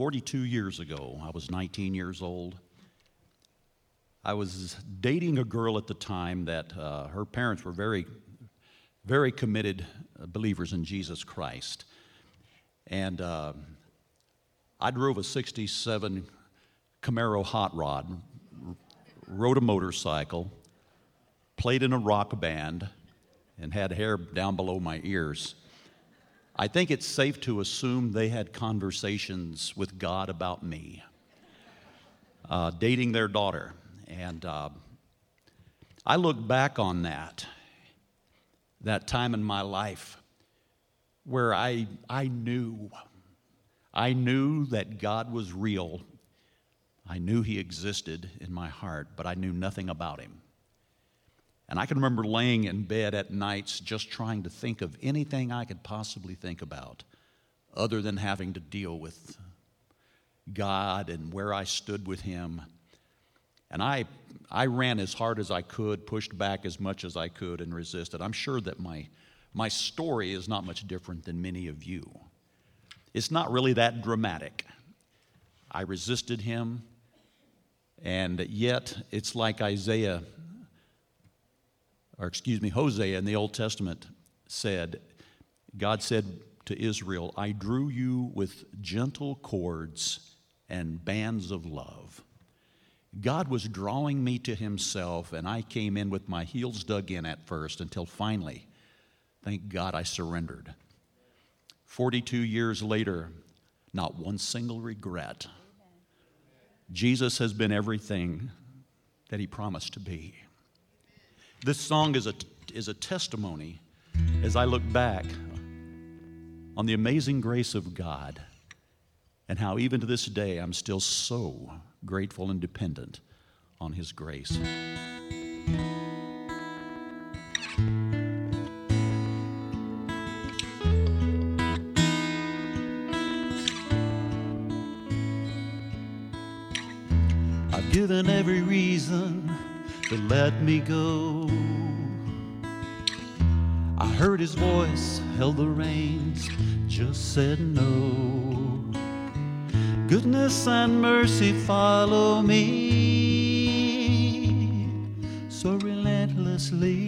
42 years ago. I was 19 years old. I was dating a girl at the time that uh, her parents were very, very committed believers in Jesus Christ. And uh, I drove a 67 Camaro hot rod, rode a motorcycle, played in a rock band, and had hair down below my ears. I think it's safe to assume they had conversations with God about me, uh, dating their daughter. And uh, I look back on that, that time in my life where I, I knew, I knew that God was real. I knew He existed in my heart, but I knew nothing about Him. And I can remember laying in bed at nights just trying to think of anything I could possibly think about other than having to deal with God and where I stood with Him. And I, I ran as hard as I could, pushed back as much as I could, and resisted. I'm sure that my, my story is not much different than many of you. It's not really that dramatic. I resisted Him, and yet it's like Isaiah or excuse me, Hosea in the Old Testament said, God said to Israel, I drew you with gentle cords and bands of love. God was drawing me to Himself, and I came in with my heels dug in at first until finally, thank God, I surrendered. 42 years later, not one single regret. Jesus has been everything that He promised to be. This song is a, is a testimony as I look back on the amazing grace of God and how even to this day I'm still so grateful and dependent on His grace. I've given every reason to let me go. I heard his voice, held the reins, just said no. Goodness and mercy follow me so relentlessly.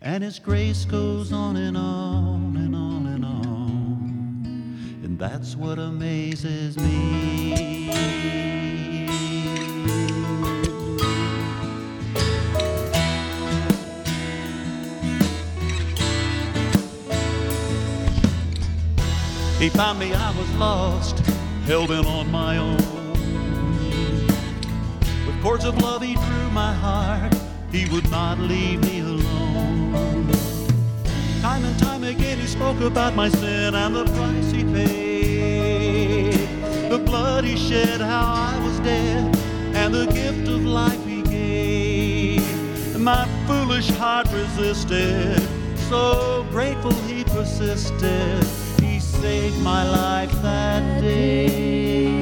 And his grace goes on and on and on that's what amazes me. He found me, I was lost, held in on my own. With cords of love, he drew my heart. He would not leave me alone. Time and time again, he spoke about my sin and the price he paid. Blood he shed, how I was dead, and the gift of life he gave. My foolish heart resisted, so grateful he persisted He saved my life that day.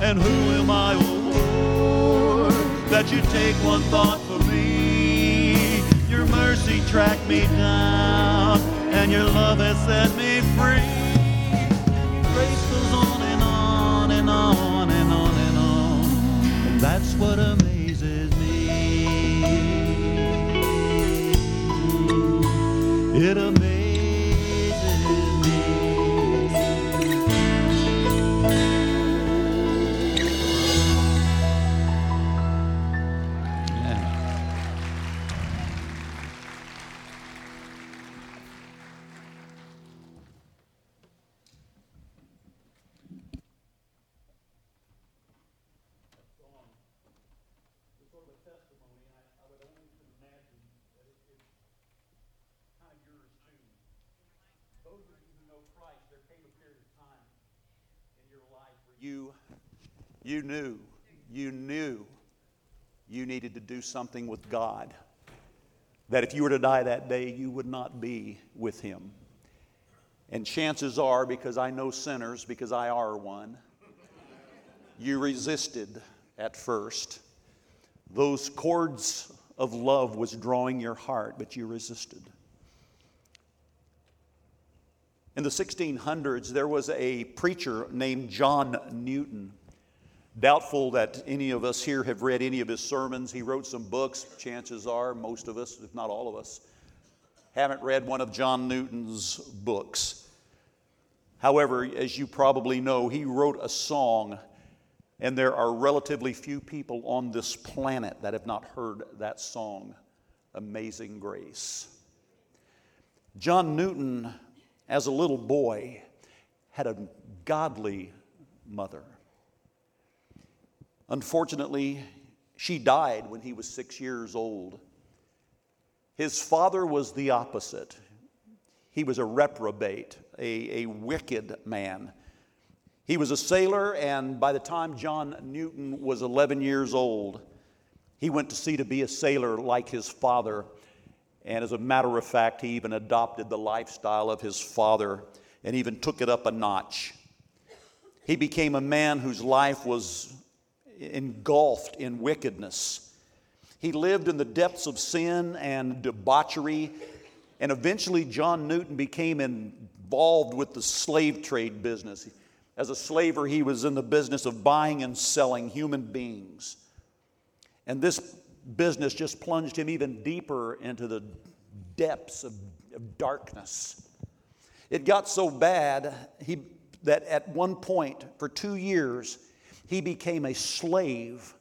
And who am I, oh Lord, that you take one thought for me? Your mercy tracked me down, and your love has set me free. Grace goes on and on and on and on and on, and that's what amazes me. It amazes you knew, you knew you needed to do something with God. That if you were to die that day, you would not be with Him. And chances are, because I know sinners, because I are one, you resisted at first. Those cords of love was drawing your heart, but you resisted. In the 1600s, there was a preacher named John Newton. Doubtful that any of us here have read any of his sermons. He wrote some books. Chances are, most of us, if not all of us, haven't read one of John Newton's books. However, as you probably know, he wrote a song, and there are relatively few people on this planet that have not heard that song, Amazing Grace. John Newton, as a little boy, had a godly mother. Unfortunately, she died when he was six years old. His father was the opposite. He was a reprobate, a, a wicked man. He was a sailor, and by the time John Newton was 11 years old, he went to sea to be a sailor like his father. And as a matter of fact, he even adopted the lifestyle of his father and even took it up a notch. He became a man whose life was engulfed in wickedness. He lived in the depths of sin and debauchery and eventually, John Newton became involved with the slave trade business. As a slaver, he was in the business of buying and selling human beings. And this business just plunged him even deeper into the depths of, of darkness. It got so bad he, that at one point, for two years, he became a slave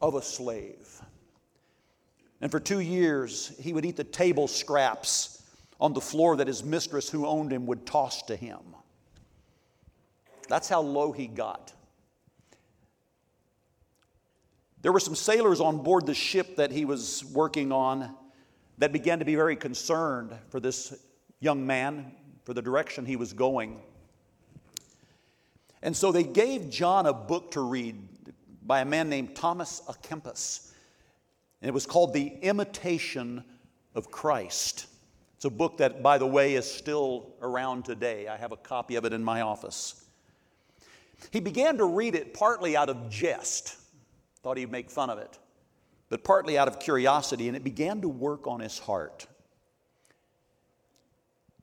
of a slave. And for two years, he would eat the table scraps on the floor that his mistress, who owned him, would toss to him. That's how low he got. There were some sailors on board the ship that he was working on that began to be very concerned for this young man, for the direction he was going. And so they gave John a book to read by a man named Thomas à Kempis. And it was called The Imitation of Christ. It's a book that, by the way, is still around today. I have a copy of it in my office. He began to read it partly out of jest, thought he'd make fun of it, but partly out of curiosity, and it began to work on his heart.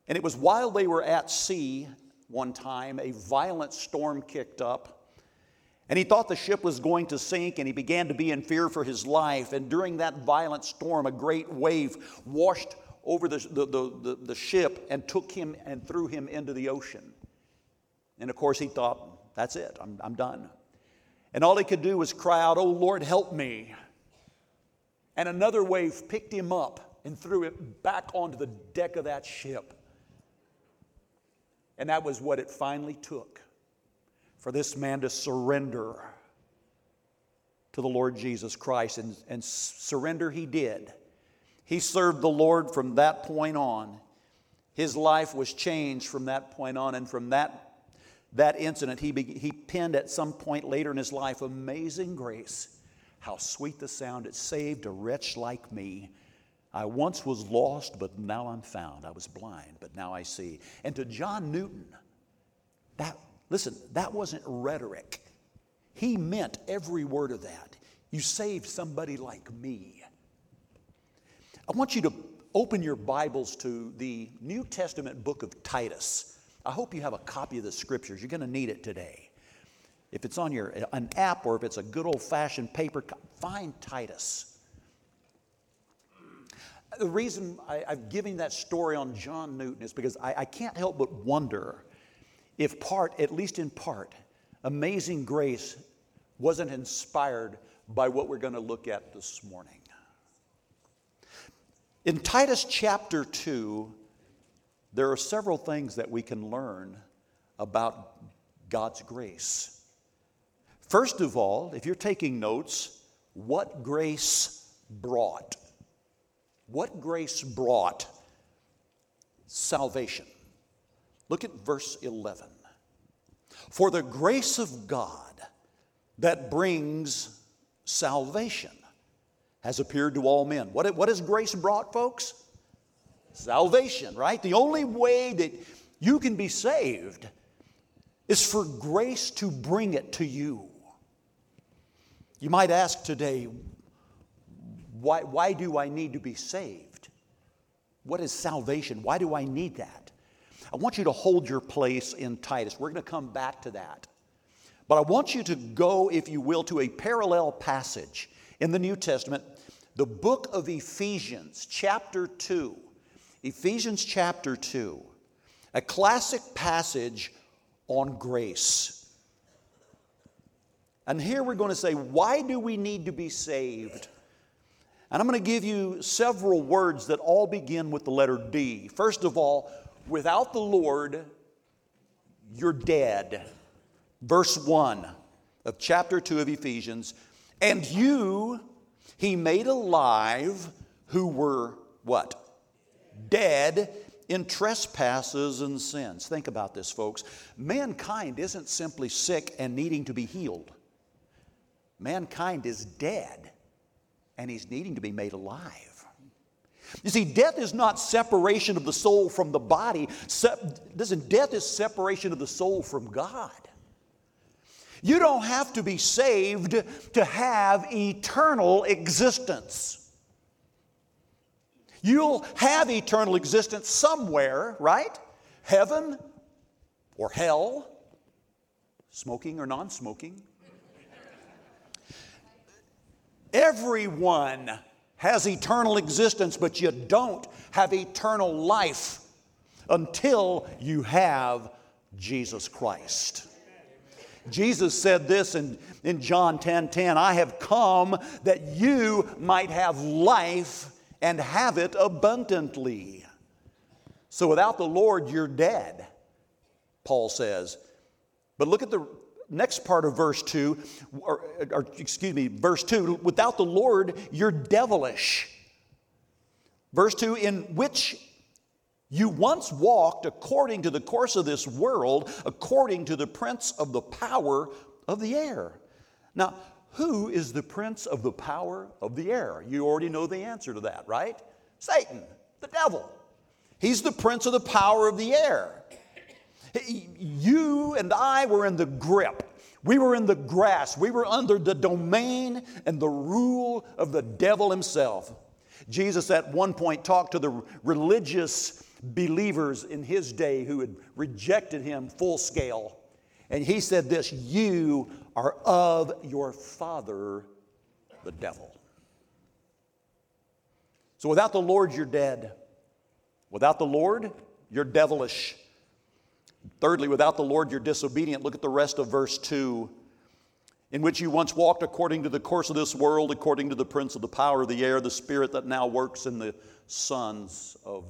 And it was while they were at sea one time, a violent storm kicked up and he thought the ship was going to sink, and he began to be in fear for his life. And during that violent storm, a great wave washed over the, the, the, the, ship and took him and threw him into the ocean. And of course, he thought, that's it, I'm, I'm done. And all he could do was cry out, Oh Lord, help me. And another wave picked him up and threw it back onto the deck of that ship. And that was what it finally took for this man to surrender to the Lord Jesus Christ. And, and surrender he did. He served the Lord from that point on. His life was changed from that point on. And from that, that incident, he, be, he penned at some point later in his life, Amazing Grace. How sweet the sound it saved a wretch like me. I once was lost, but now I'm found. I was blind, but now I see. And to John Newton, that Listen, that wasn't rhetoric. He meant every word of that. You saved somebody like me. I want you to open your Bibles to the New Testament book of Titus. I hope you have a copy of the scriptures. You're going to need it today. If it's on your an app or if it's a good old-fashioned paper, find Titus. The reason I, am giving that story on John Newton is because I, I can't help but wonder if part, at least in part, Amazing Grace wasn't inspired by what we're going to look at this morning. In Titus chapter 2, there are several things that we can learn about God's grace. First of all, if you're taking notes, what grace brought? What grace brought? Salvation. Look at verse 11. For the grace of God that brings salvation has appeared to all men. What, what has grace brought, folks? Salvation, right? The only way that you can be saved is for grace to bring it to you. You might ask today, why, why do I need to be saved? What is salvation? Why do I need that? I want you to hold your place in Titus. We're going to come back to that. But I want you to go, if you will, to a parallel passage in the New Testament, the book of Ephesians, chapter 2. Ephesians chapter 2, a classic passage on grace. And here we're going to say, why do we need to be saved? And I'm going to give you several words that all begin with the letter D. First of all, without the Lord, you're dead. Verse 1 of chapter 2 of Ephesians. And you he made alive who were what? Dead in trespasses and sins. Think about this, folks. Mankind isn't simply sick and needing to be healed, mankind is dead and he's needing to be made alive. You see, death is not separation of the soul from the body. Listen, death is separation of the soul from God. You don't have to be saved to have eternal existence. You'll have eternal existence somewhere, right? Heaven or hell, smoking or non smoking. Everyone has eternal existence, but you don't have eternal life until you have Jesus Christ. Jesus said this in, in John 10 10 I have come that you might have life and have it abundantly. So without the Lord, you're dead, Paul says. But look at the next part of verse 2, or, or, excuse me, verse 2 without the Lord, you're devilish. Verse 2 in which you once walked according to the course of this world, according to the prince of the power of the air. Now, who is the prince of the power of the air? You already know the answer to that, right? Satan, the devil. He's the prince of the power of the air. You and I were in the grip. We were in the grass. We were under the domain and the rule of the devil himself. Jesus at one point talked to the religious believers in his day who had rejected him full scale. And he said this You are of your father, the devil. So without the Lord, you're dead. Without the Lord, you're devilish. Thirdly, without the Lord, you're disobedient. Look at the rest of verse 2. In which you once walked according to the course of this world, according to the prince of the power of the air, the spirit that now works in the sons of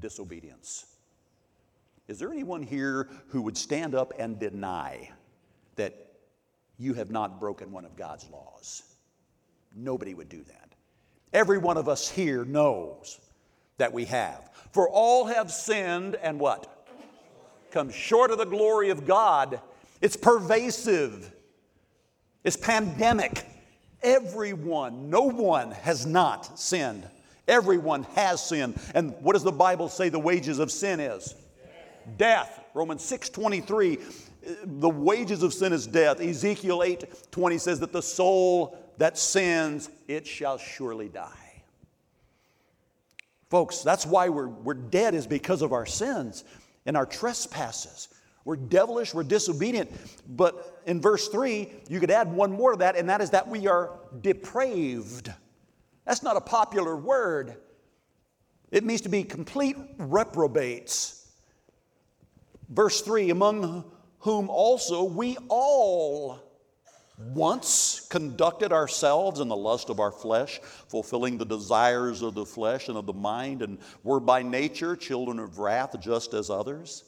disobedience. Is there anyone here who would stand up and deny that you have not broken one of God's laws? Nobody would do that. Every one of us here knows that we have. For all have sinned and what? Come short of the glory of God. It's pervasive, it's pandemic. Everyone, no one has not sinned. Everyone has sinned. And what does the Bible say the wages of sin is? Death. Romans 6 23, the wages of sin is death. Ezekiel 8 20 says that the soul that sins, it shall surely die. Folks, that's why we're, we're dead, is because of our sins and our trespasses. We're devilish, we're disobedient. But in verse 3, you could add one more to that, and that is that we are depraved. That's not a popular word. It means to be complete reprobates. Verse 3 Among whom also we all once conducted ourselves in the lust of our flesh, fulfilling the desires of the flesh and of the mind, and were by nature children of wrath just as others.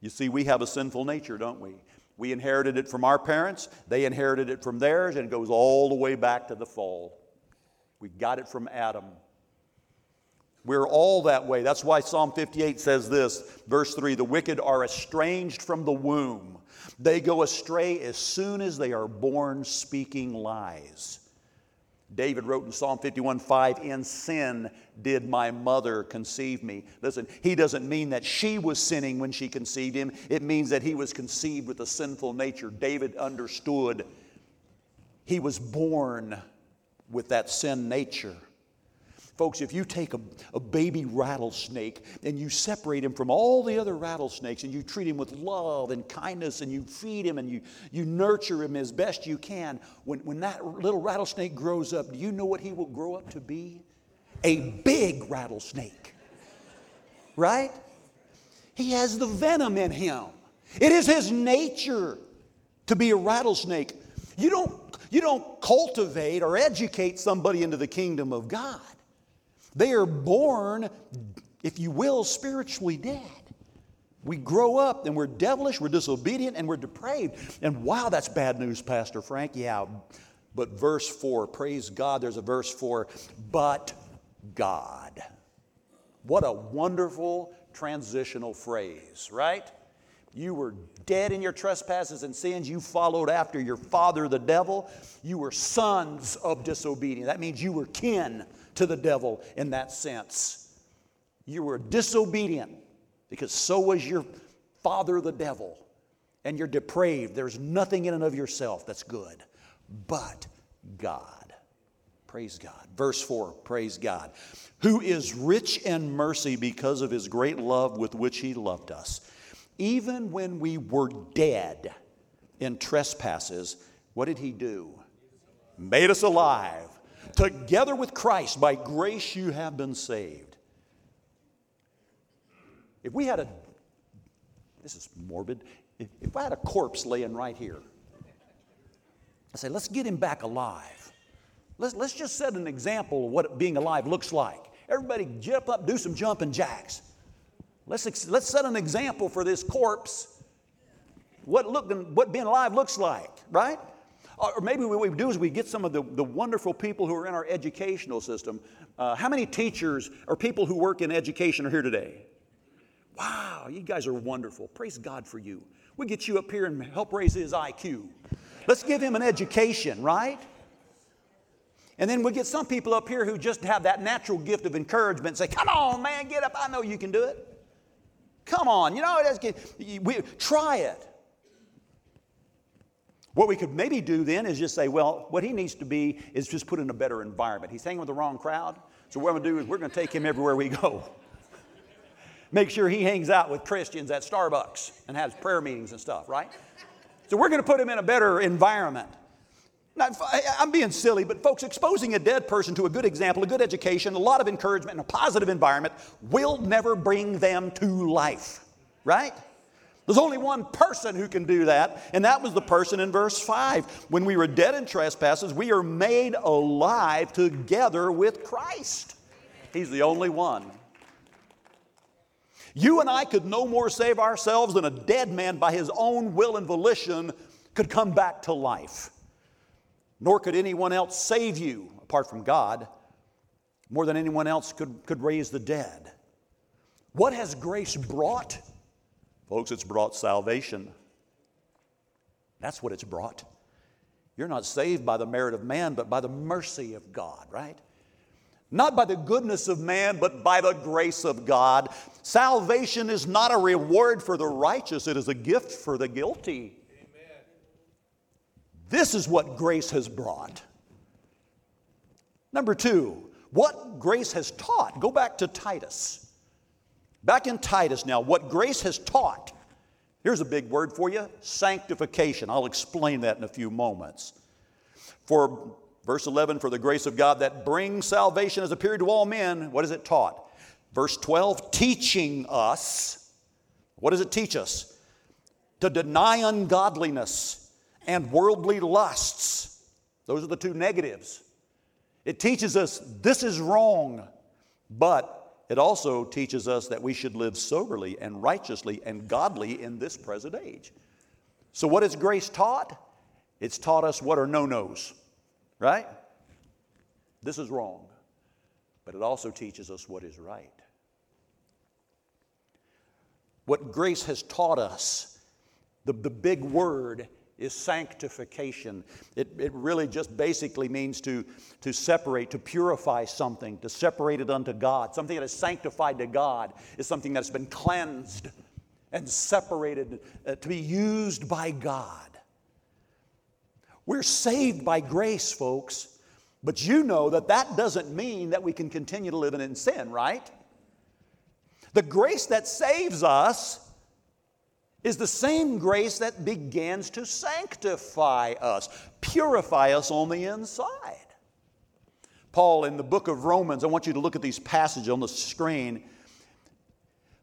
You see, we have a sinful nature, don't we? We inherited it from our parents, they inherited it from theirs, and it goes all the way back to the fall. We got it from Adam, We're all that way. That's why Psalm 58 says this, verse 3 The wicked are estranged from the womb. They go astray as soon as they are born, speaking lies. David wrote in Psalm 51 5, In sin did my mother conceive me. Listen, he doesn't mean that she was sinning when she conceived him, it means that he was conceived with a sinful nature. David understood he was born with that sin nature. Folks, if you take a, a, baby rattlesnake and you separate him from all the other rattlesnakes and you treat him with love and kindness and you feed him and you, you nurture him as best you can, when, when that little rattlesnake grows up, do you know what he will grow up to be? A big rattlesnake. Right? He has the venom in him. It is his nature to be a rattlesnake. You don't, you don't cultivate or educate somebody into the kingdom of God. They are born, if you will, spiritually dead. We grow up and we're devilish, we're disobedient, and we're depraved. And wow, that's bad news, Pastor Frank. Yeah. But verse 4, praise God, there's a verse 4, but God. What a wonderful transitional phrase, right? You were dead in your trespasses and sins. You followed after your father, the devil. You were sons of disobedience. That means you were kin to the devil in that sense. You were disobedient because so was your father, the devil. And you're depraved. There's nothing in and of yourself that's good but God. Praise God. Verse 4 Praise God. Who is rich in mercy because of his great love with which he loved us. Even when we were dead in trespasses, what did he do? Made us alive Together with Christ, by grace you have been saved. If we had a, this is morbid, if, if I had a corpse laying right here, I say, let's get him back alive. Let's, let's just set an example of what being alive looks like. Everybody jump up, do some jumping jacks. Let's, let's set an example for this corpse, what, look, what being alive looks like, right? Or maybe what we do is we get some of the, the wonderful people who are in our educational system. Uh, how many teachers or people who work in education are here today? Wow, you guys are wonderful. Praise God for you. We get you up here and help raise his IQ. Let's give him an education, right? And then we get some people up here who just have that natural gift of encouragement and say, Come on, man, get up. I know you can do it. Come on, you know, it. we, try it. What we could maybe do then is just say, well, what he needs to be is just put in a better environment. He's hanging with the wrong crowd. So what we're to do is we're to take him everywhere we go. Make sure he hangs out with Christians at Starbucks and has prayer meetings and stuff, right? So we're to put him in a better environment. Now, I'm being silly, but folks, exposing a dead person to a good example, a good education, a lot of encouragement, and a positive environment will never bring them to life, right? There's only one person who can do that, and that was the person in verse 5. When we were dead in trespasses, we are made alive together with Christ. He's the only one. You and I could no more save ourselves than a dead man by his own will and volition could come back to life. Nor could anyone else save you apart from God more than anyone else could, could raise the dead. What has grace brought? Folks, it's brought salvation. That's what it's brought. You're not saved by the merit of man, but by the mercy of God, right? Not by the goodness of man, but by the grace of God. Salvation is not a reward for the righteous, it is a gift for the guilty. Amen. This is what grace has brought. Number two, what grace has taught. Go back to Titus. Back in Titus now, what grace has taught. Here's a big word for you sanctification. I'll explain that in a few moments. For verse 11, for the grace of God that brings salvation has appeared to all men, what is it taught? Verse 12, teaching us. What does it teach us? To deny ungodliness and worldly lusts. Those are the two negatives. It teaches us this is wrong, but it also teaches us that we should live soberly and righteously and godly in this present age. So, what has grace taught? It's taught us what are no nos, right? This is wrong. but it also teaches us what is right. What grace has taught us, the, the big word is sanctification. It, it really just basically means to, to separate, to purify something, to separate it unto God. Something that is sanctified to God is something that's been cleansed and separated uh, to be used by God. We're saved by grace, folks, but you know that that doesn't mean that we can continue to live in sin, right? The grace that saves us is the same grace that begins to sanctify us, purify us on the inside. Paul, in the book of Romans, I want you to look at these passages on the screen.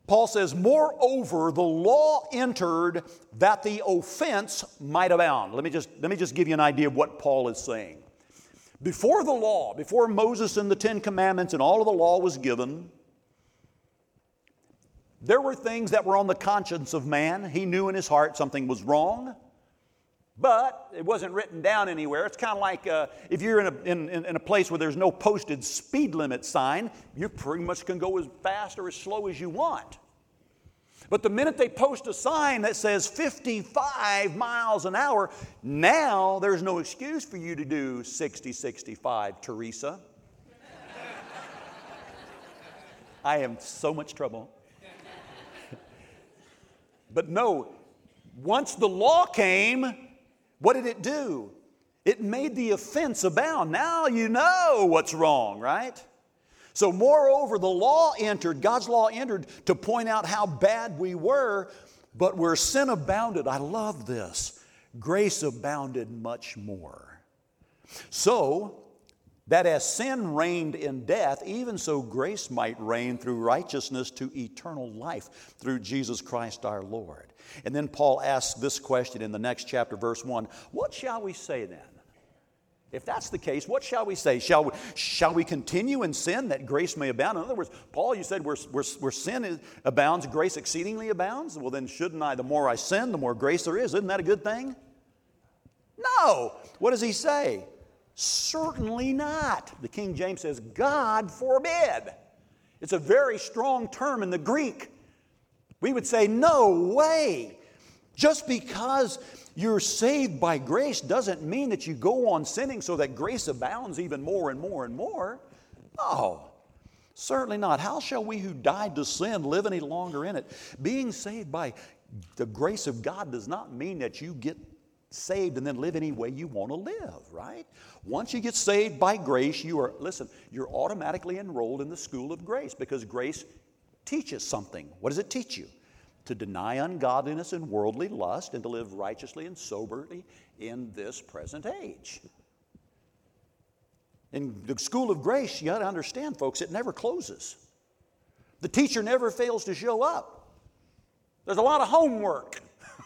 Paul says, Moreover, the law entered that the offense might abound. Let me just, let me just give you an idea of what Paul is saying. Before the law, before Moses and the Ten Commandments and all of the law was given, there were things that were on the conscience of man. He knew in his heart something was wrong, but it wasn't written down anywhere. It's kind of like uh, if you're in a, in, in a place where there's no posted speed limit sign, you pretty much can go as fast or as slow as you want. But the minute they post a sign that says 55 miles an hour, now there's no excuse for you to do 60, 65, Teresa. I am so much trouble. But no, once the law came, what did it do? It made the offense abound. Now you know what's wrong, right? So, moreover, the law entered, God's law entered to point out how bad we were, but where sin abounded, I love this, grace abounded much more. So, that as sin reigned in death, even so grace might reign through righteousness to eternal life through Jesus Christ our Lord. And then Paul asks this question in the next chapter, verse 1 What shall we say then? If that's the case, what shall we say? Shall we, shall we continue in sin that grace may abound? In other words, Paul, you said where, where, where sin is, abounds, grace exceedingly abounds. Well, then shouldn't I, the more I sin, the more grace there is? Isn't that a good thing? No. What does he say? Certainly not. The King James says, God forbid. It's a very strong term in the Greek. We would say, no way. Just because you're saved by grace doesn't mean that you go on sinning so that grace abounds even more and more and more. No, certainly not. How shall we who died to sin live any longer in it? Being saved by the grace of God does not mean that you get saved and then live any way you want to live, right? Once you get saved by grace, you are, listen, you're automatically enrolled in the school of grace because grace teaches something. What does it teach you? To deny ungodliness and worldly lust and to live righteously and soberly in this present age. In the school of grace, you got to understand, folks, it never closes. The teacher never fails to show up. There's a lot of homework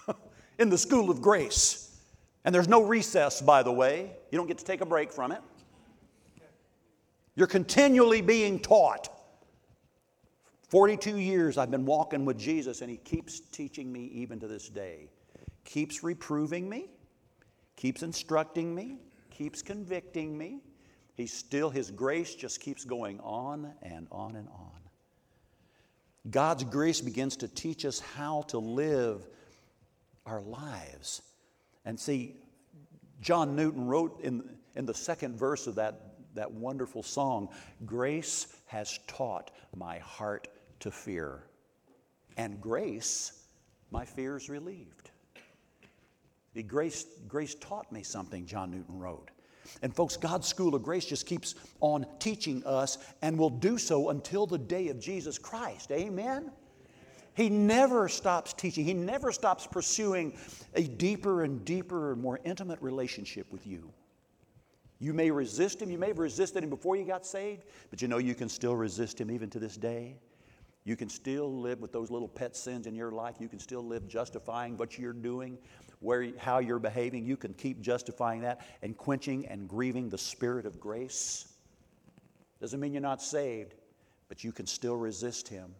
in the school of grace. And there's no recess, by the way. You don't get to take a break from it. You're continually being taught. 42 years I've been walking with Jesus, and He keeps teaching me even to this day. Keeps reproving me, keeps instructing me, keeps convicting me. He's still, His grace just keeps going on and on and on. God's grace begins to teach us how to live our lives and see, John Newton wrote in, in the second verse of that, that wonderful song Grace has taught my heart to fear, and grace my fears relieved. The grace, grace taught me something, John Newton wrote. And folks, God's school of grace just keeps on teaching us and will do so until the day of Jesus Christ. Amen? He never stops teaching, He never stops pursuing a deeper and deeper and more intimate relationship with you. You may resist Him, you may have resisted Him before you got saved, but you know you can still resist Him even to this day. You can still live with those little pet sins in your life. You can still live justifying what you're doing, where, how you're behaving. You can keep justifying that and quenching and grieving the Spirit of grace. Doesn't mean you're not saved, but you can still resist Him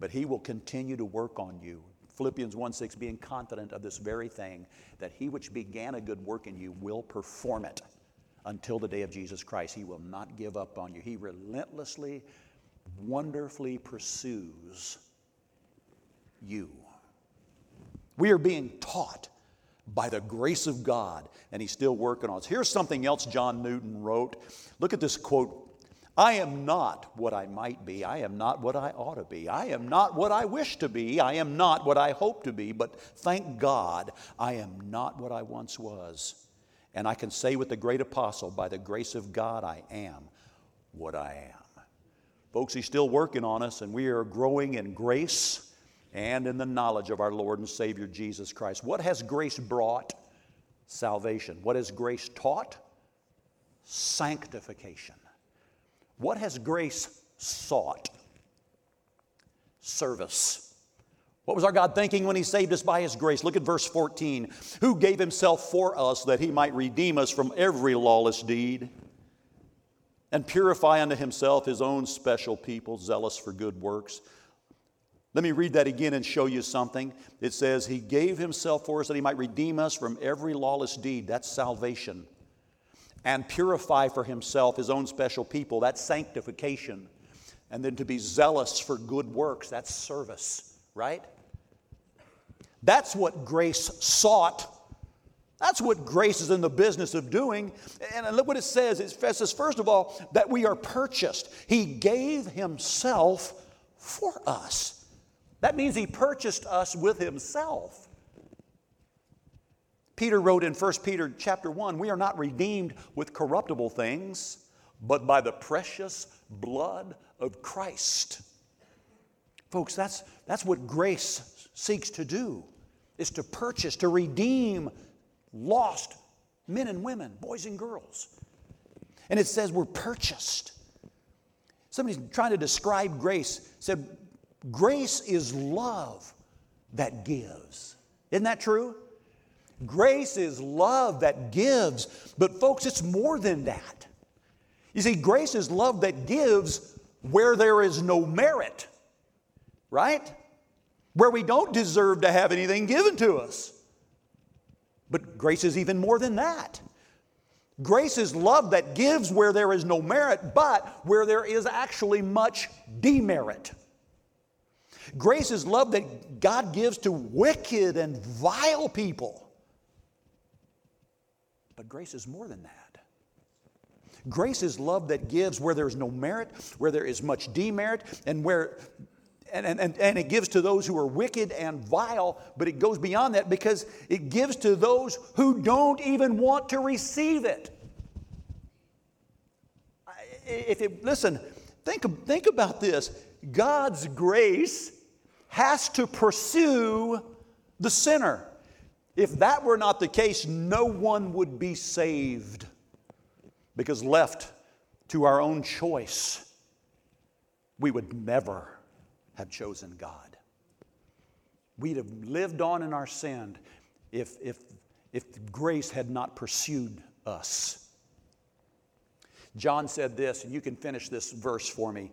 but he will continue to work on you. Philippians 1 6, being confident of this very thing, that he which began a good work in you will perform it until the day of Jesus Christ. He will not give up on you. He relentlessly, wonderfully pursues you. We are being taught by the grace of God, and He's still working on us. Here's something else John Newton wrote. Look at this quote I am not what I might be. I am not what I ought to be. I am not what I wish to be. I am not what I hope to be. But thank God, I am not what I once was. And I can say with the great apostle, by the grace of God, I am what I am. Folks, He's still working on us, and we are growing in grace and in the knowledge of our Lord and Savior Jesus Christ. What has grace brought? Salvation. What has grace taught? Sanctification. What has grace sought? Service. What was our God thinking when He saved us by His grace? Look at verse 14. Who gave Himself for us that He might redeem us from every lawless deed and purify unto Himself His own special people, zealous for good works? Let me read that again and show you something. It says, He gave Himself for us that He might redeem us from every lawless deed. That's salvation and purify for himself his own special people. That's sanctification. And then to be zealous for good works. That's service, right? That's what grace sought. That's what grace is in the business of doing. And look what it says. It says, first of all, that we are purchased. He gave Himself for us. That means He purchased us with Himself. Peter wrote in 1 Peter chapter 1, we are not redeemed with corruptible things, but by the precious blood of Christ. Folks, that's, that's what grace seeks to do, is to purchase, to redeem lost men and women, boys and girls. And it says we're purchased. Somebody's trying to describe grace, said, grace is love that gives. Isn't that true? Grace is love that gives, but folks, it's more than that. You see, grace is love that gives where there is no merit, right? Where we don't deserve to have anything given to us. But grace is even more than that. Grace is love that gives where there is no merit, but where there is actually much demerit. Grace is love that God gives to wicked and vile people. But grace is more than that. Grace is love that gives where there's no merit, where there is much demerit, and where and, and, and it gives to those who are wicked and vile, but it goes beyond that because it gives to those who don't even want to receive it. If it listen, think, think about this. God's grace has to pursue the sinner. If that were not the case, no one would be saved because left to our own choice, we would never have chosen God. We'd have lived on in our sin if, if, if grace had not pursued us. John said this, and you can finish this verse for me.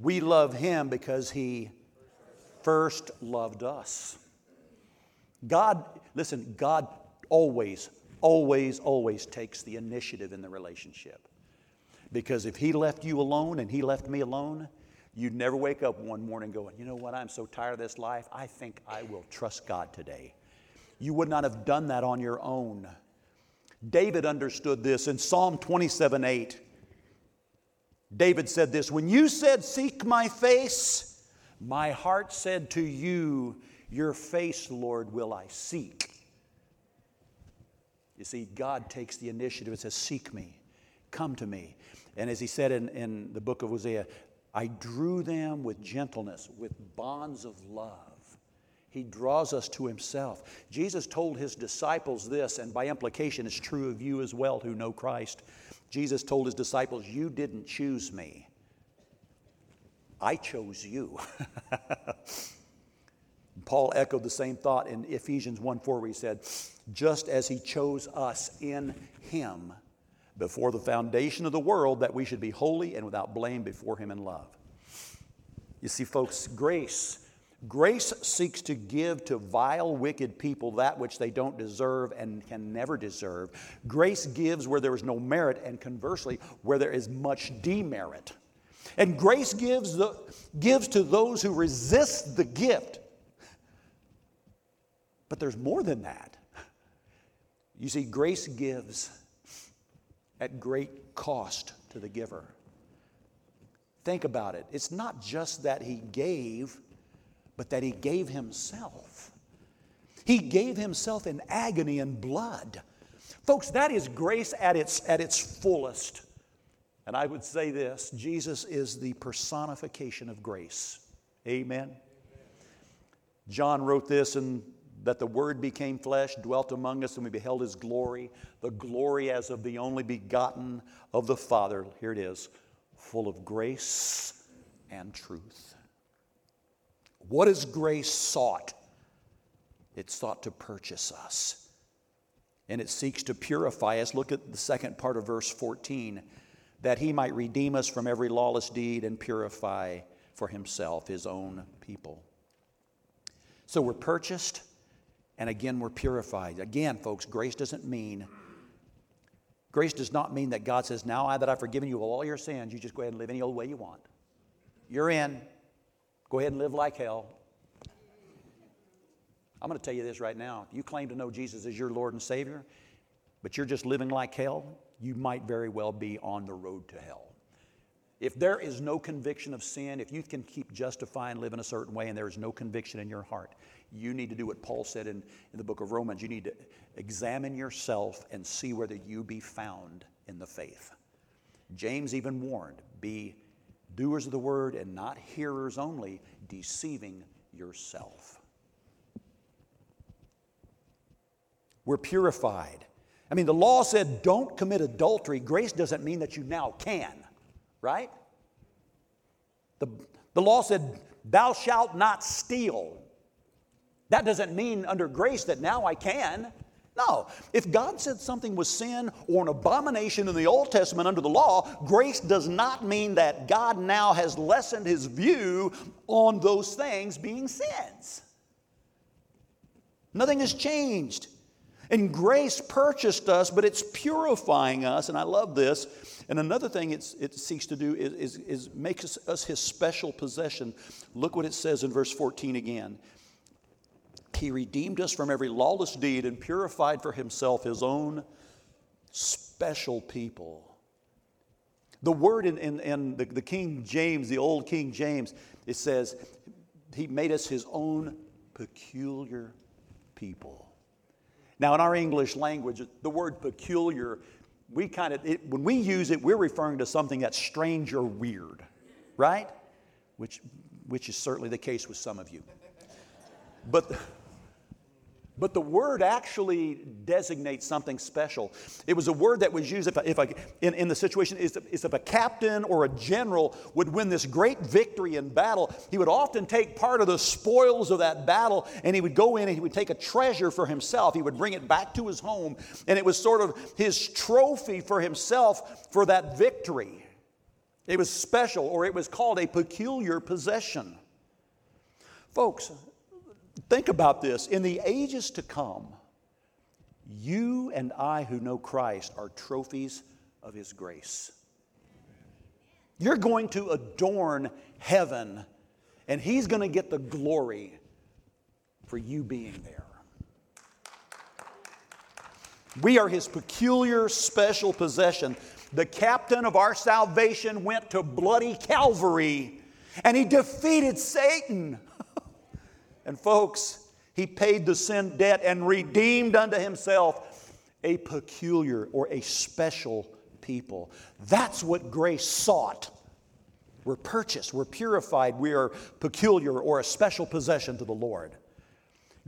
We love him because he first loved us. God, listen, God always, always, always takes the initiative in the relationship. Because if He left you alone and He left me alone, you'd never wake up one morning going, you know what, I'm so tired of this life, I think I will trust God today. You would not have done that on your own. David understood this in Psalm 27 8. David said this When you said, Seek my face, my heart said to you, your face, Lord, will I seek. You see, God takes the initiative and says, Seek me, come to me. And as he said in, in the book of Hosea, I drew them with gentleness, with bonds of love. He draws us to himself. Jesus told his disciples this, and by implication, it's true of you as well who know Christ. Jesus told his disciples, You didn't choose me, I chose you. Paul echoed the same thought in Ephesians 1 4, where he said, Just as he chose us in him before the foundation of the world, that we should be holy and without blame before him in love. You see, folks, grace, Grace seeks to give to vile, wicked people that which they don't deserve and can never deserve. Grace gives where there is no merit, and conversely, where there is much demerit. And grace gives, the, gives to those who resist the gift. But there's more than that. You see, grace gives at great cost to the giver. Think about it. It's not just that he gave, but that he gave himself. He gave himself in agony and blood. Folks, that is grace at its, at its fullest. And I would say this Jesus is the personification of grace. Amen. John wrote this in that the Word became flesh, dwelt among us, and we beheld His glory, the glory as of the only begotten of the Father. Here it is, full of grace and truth. What is grace sought? It sought to purchase us, and it seeks to purify us. Look at the second part of verse 14 that He might redeem us from every lawless deed and purify for Himself His own people. So we're purchased and again we're purified. Again, folks, grace doesn't mean grace does not mean that God says, "Now I that I've forgiven you of all your sins, you just go ahead and live any old way you want." You're in. Go ahead and live like hell. I'm going to tell you this right now. If you claim to know Jesus as your Lord and Savior, but you're just living like hell, you might very well be on the road to hell. If there is no conviction of sin, if you can keep justifying living a certain way and there is no conviction in your heart, you need to do what Paul said in, in the book of Romans. You need to examine yourself and see whether you be found in the faith. James even warned be doers of the word and not hearers only, deceiving yourself. We're purified. I mean, the law said don't commit adultery. Grace doesn't mean that you now can, right? The, the law said, thou shalt not steal. That doesn't mean under grace that now I can. No. If God said something was sin or an abomination in the Old Testament under the law, grace does not mean that God now has lessened his view on those things being sins. Nothing has changed. And grace purchased us, but it's purifying us, and I love this. And another thing it seeks to do is, is, is make us, us his special possession. Look what it says in verse 14 again. He redeemed us from every lawless deed and purified for himself his own special people. The word in, in, in the, the King James, the old King James, it says, He made us His own peculiar people. Now, in our English language, the word peculiar, we kind of, it, when we use it, we're referring to something that's strange or weird, right? Which, which is certainly the case with some of you. But but the word actually designates something special. It was a word that was used if, if in, in the situation is, is if a captain or a general would win this great victory in battle, he would often take part of the spoils of that battle and he would go in and he would take a treasure for himself. He would bring it back to his home and it was sort of his trophy for himself for that victory. It was special or it was called a peculiar possession. Folks, Think about this. In the ages to come, you and I who know Christ are trophies of His grace. You're going to adorn heaven, and He's going to get the glory for you being there. We are His peculiar, special possession. The captain of our salvation went to bloody Calvary and he defeated Satan. And folks, he paid the sin debt and redeemed unto himself a peculiar or a special people. That's what grace sought. We're purchased, we're purified, we are peculiar or a special possession to the Lord.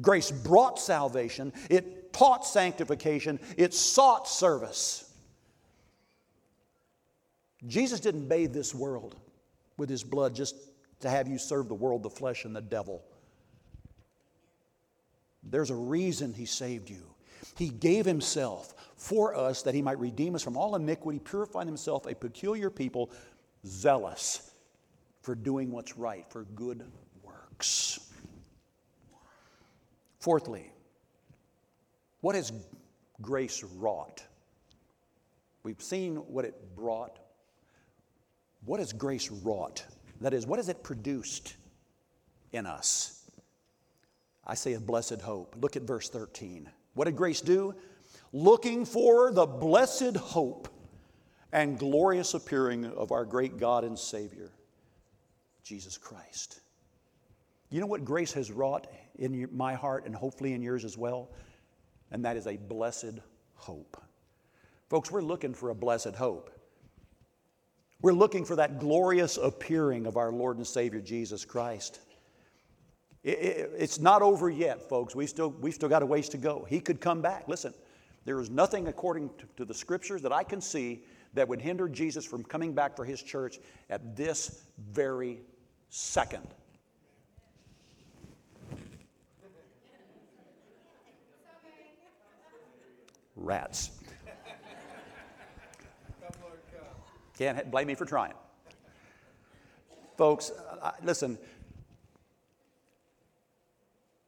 Grace brought salvation, it taught sanctification, it sought service. Jesus didn't bathe this world with his blood just to have you serve the world, the flesh, and the devil. There's a reason He saved you. He gave Himself for us that He might redeem us from all iniquity, purifying Himself a peculiar people, zealous for doing what's right, for good works. Fourthly, what has grace wrought? We've seen what it brought. What has grace wrought? That is, what has it produced in us? I say a blessed hope. Look at verse 13. What did grace do? Looking for the blessed hope and glorious appearing of our great God and Savior, Jesus Christ. You know what grace has wrought in my heart and hopefully in yours as well? And that is a blessed hope. Folks, we're looking for a blessed hope. We're looking for that glorious appearing of our Lord and Savior Jesus Christ. It, it, it's not over yet, folks. We still, we've still got a ways to go. He could come back. Listen, there is nothing according to, to the scriptures that I can see that would hinder Jesus from coming back for his church at this very second. Rats. Can't blame me for trying. Folks, listen,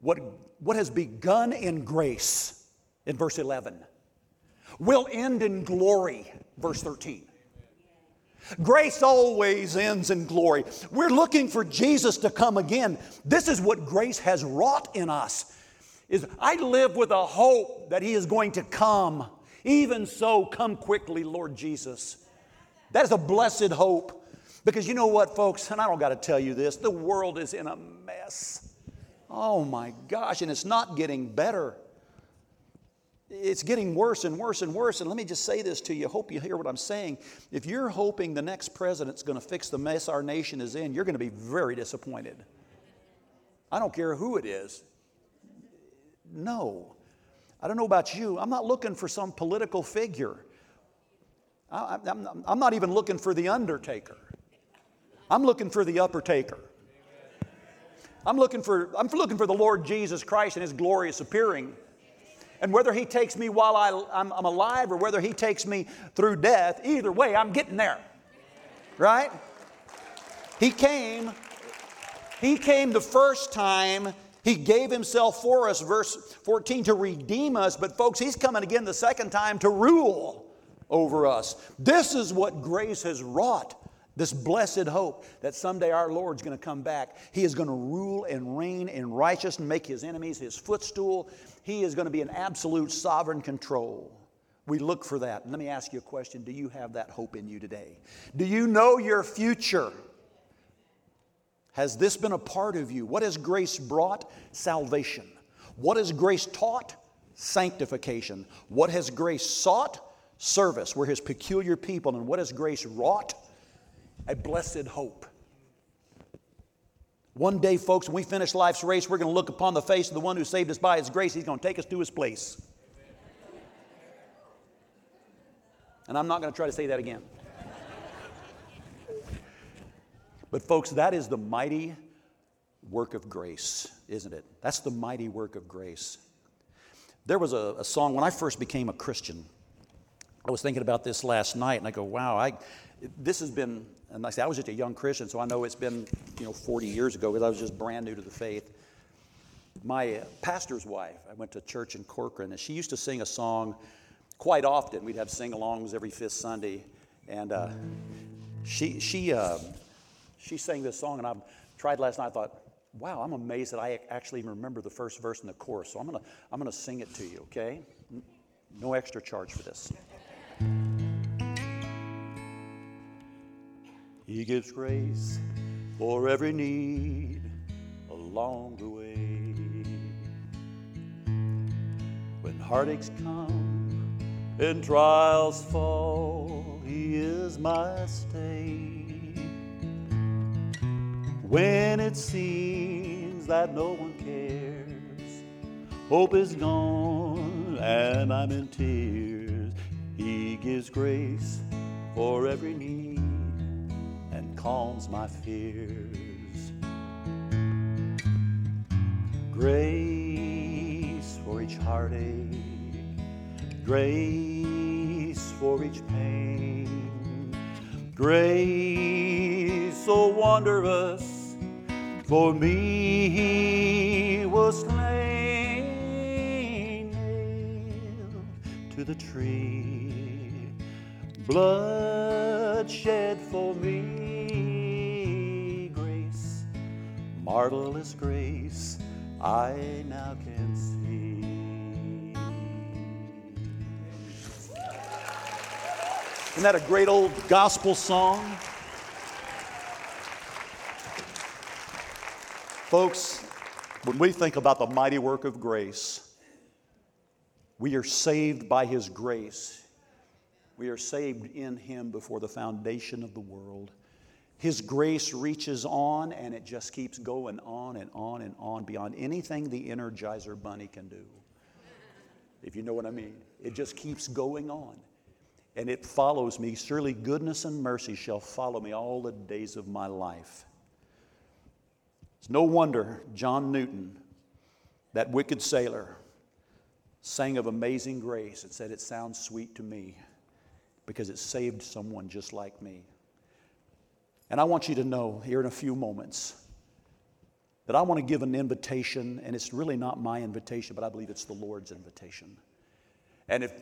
what, what has begun in grace in verse 11 will end in glory, verse 13. Grace always ends in glory. We're looking for Jesus to come again. This is what grace has wrought in us. Is I live with a hope that he is going to come. Even so, come quickly, Lord Jesus. That is a blessed hope. Because you know what, folks, and I don't got to tell you this, the world is in a mess. Oh my gosh, and it's not getting better it's getting worse and worse and worse. And let me just say this to you. Hope you hear what I'm saying. If you're hoping the next president's going to fix the mess our nation is in, you're going to be very disappointed. I don't care who it is. No. I don't know about you. I'm not looking for some political figure. I, am not even looking for the undertaker. I'm looking for the upper taker. I'm looking for, I'm looking for the Lord Jesus Christ and his glorious appearing. And whether He takes me while I, I'm, I'm alive or whether He takes me through death, either way, I'm getting there. Right? He came, He came the first time. He gave himself for us, verse 14, to redeem us. But, folks, he's coming again the second time to rule over us. This is what grace has wrought this blessed hope that someday our Lord's going to come back. He is going to rule and reign in righteousness and make his enemies his footstool. He is going to be in absolute sovereign control. We look for that. let me ask you a question Do you have that hope in you today? Do you know your future? Has this been a part of you? What has grace brought? Salvation. What has grace taught? Sanctification. What has grace sought? Service. We're his peculiar people. And what has grace wrought? A blessed hope. One day, folks, when we finish life's race, we're going to look upon the face of the one who saved us by his grace. He's going to take us to his place. And I'm not going to try to say that again. But, folks, that is the mighty work of grace, isn't it? That's the mighty work of grace. There was a, a, song when I first became a Christian. I was thinking about this last night, and I go, wow, I, this has been and I say I was just a young Christian, so I know it's been you know 40 years ago because I was just brand new to the faith. My uh, pastor's wife, I went to church in Corcoran, and she used to sing a song quite often. We'd have sing-alongs every fifth Sunday, and uh, she she uh, she sang this song, and I tried last night. I thought, wow, I'm amazed that I actually remember the first verse in the chorus. So I'm gonna I'm gonna sing it to you, okay? No extra charge for this. He gives grace for every need along the way. When heartaches come and trials fall, He is my stay. When it seems that no one cares, hope is gone and I'm in tears. He gives grace for every need and calms my fears. Grace for each heartache, grace for each pain, grace so wondrous for me he was slain nailed to the tree Blood shed for me. Grace, marvelous grace, I now can see. Isn't that a great old gospel song? Folks, when we think about the mighty work of grace, we are saved by His grace. We are saved in Him before the foundation of the world. His grace reaches on and it just keeps going on and on and on beyond anything the Energizer Bunny can do. If you know what I mean, it just keeps going on. And it follows me. Surely goodness and mercy shall follow me all the days of my life. It's no wonder John Newton, that wicked sailor, sang of amazing grace and said, It sounds sweet to me because it saved someone just like me. And I want you to know here in a few moments that I want to give an invitation, and it's really not my invitation, but I believe it's the Lord's invitation. And if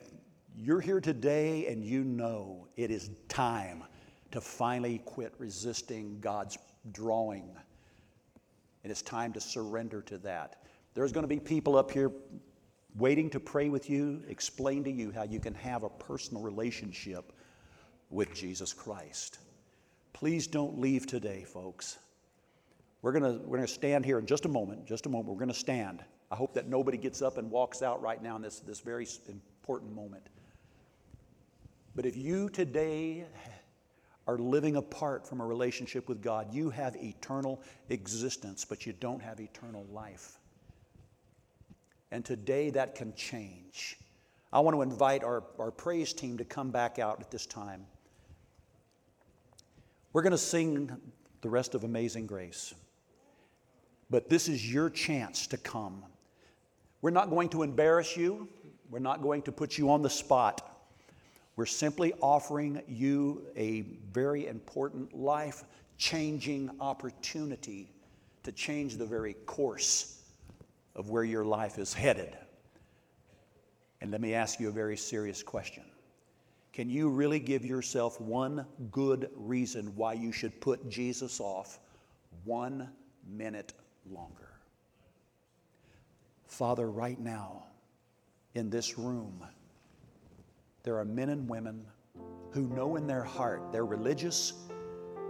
you're here today and you know it is time to finally quit resisting God's drawing and it's time to surrender to that. There's going to be people up here waiting to pray with you, explain to you how you can have a personal relationship with Jesus Christ. Please don't leave today, folks. We're going we're to stand here in just a moment. Just a moment. We're going to stand. I hope that nobody gets up and walks out right now in this, this very important moment. But if you today are living apart from a relationship with God. You have eternal existence, but you don't have eternal life. And today that can change. I want to invite our, our praise team to come back out at this time. We're going to sing the rest of Amazing Grace. But this is your chance to come. We're not going to embarrass you. We're not going to put you on the spot. We're simply offering you a very important life changing opportunity to change the very course of where your life is headed. And let me ask you a very serious question. Can you really give yourself one good reason why you should put Jesus off one minute longer? Father, right now, in this room, there are men and women who know in their heart they're religious,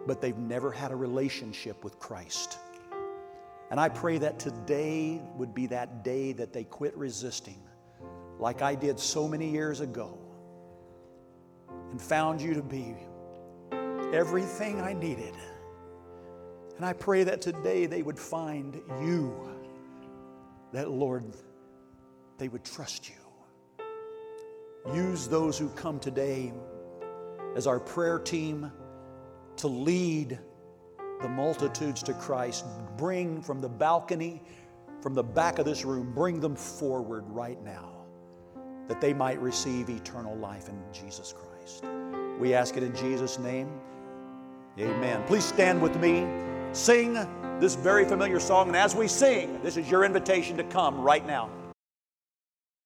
but they've never had a relationship with Christ. And I pray that today would be that day that they quit resisting, like I did so many years ago, and found you to be everything I needed. And I pray that today they would find you, that Lord, they would trust you. Use those who come today as our prayer team to lead the multitudes to Christ. Bring from the balcony, from the back of this room, bring them forward right now that they might receive eternal life in Jesus Christ. We ask it in Jesus' name. Amen. Please stand with me. Sing this very familiar song. And as we sing, this is your invitation to come right now.